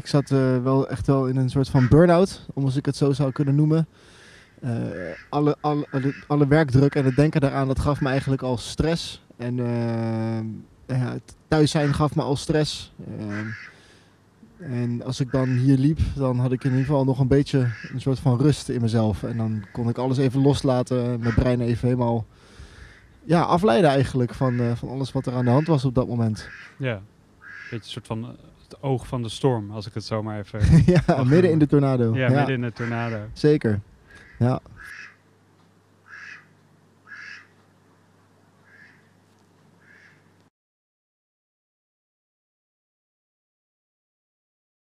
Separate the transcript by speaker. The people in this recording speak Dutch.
Speaker 1: ik zat eh, wel echt wel in een soort van burn-out, om als ik het zo zou kunnen noemen. Eh, alle, alle, alle, werkdruk en het denken daaraan, dat gaf me eigenlijk al stress. En eh, ja, het thuis zijn gaf me al stress. En als ik dan hier liep, dan had ik in ieder geval nog een beetje een soort van rust in mezelf. En dan kon ik alles even loslaten, mijn brein even helemaal ja, afleiden eigenlijk van, van alles wat er aan de hand was op dat moment.
Speaker 2: Ja. Beetje een soort van het oog van de storm, als ik het zo maar even...
Speaker 1: ja, midden in de tornado.
Speaker 2: ja, midden in de tornado.
Speaker 1: Zeker. Ja.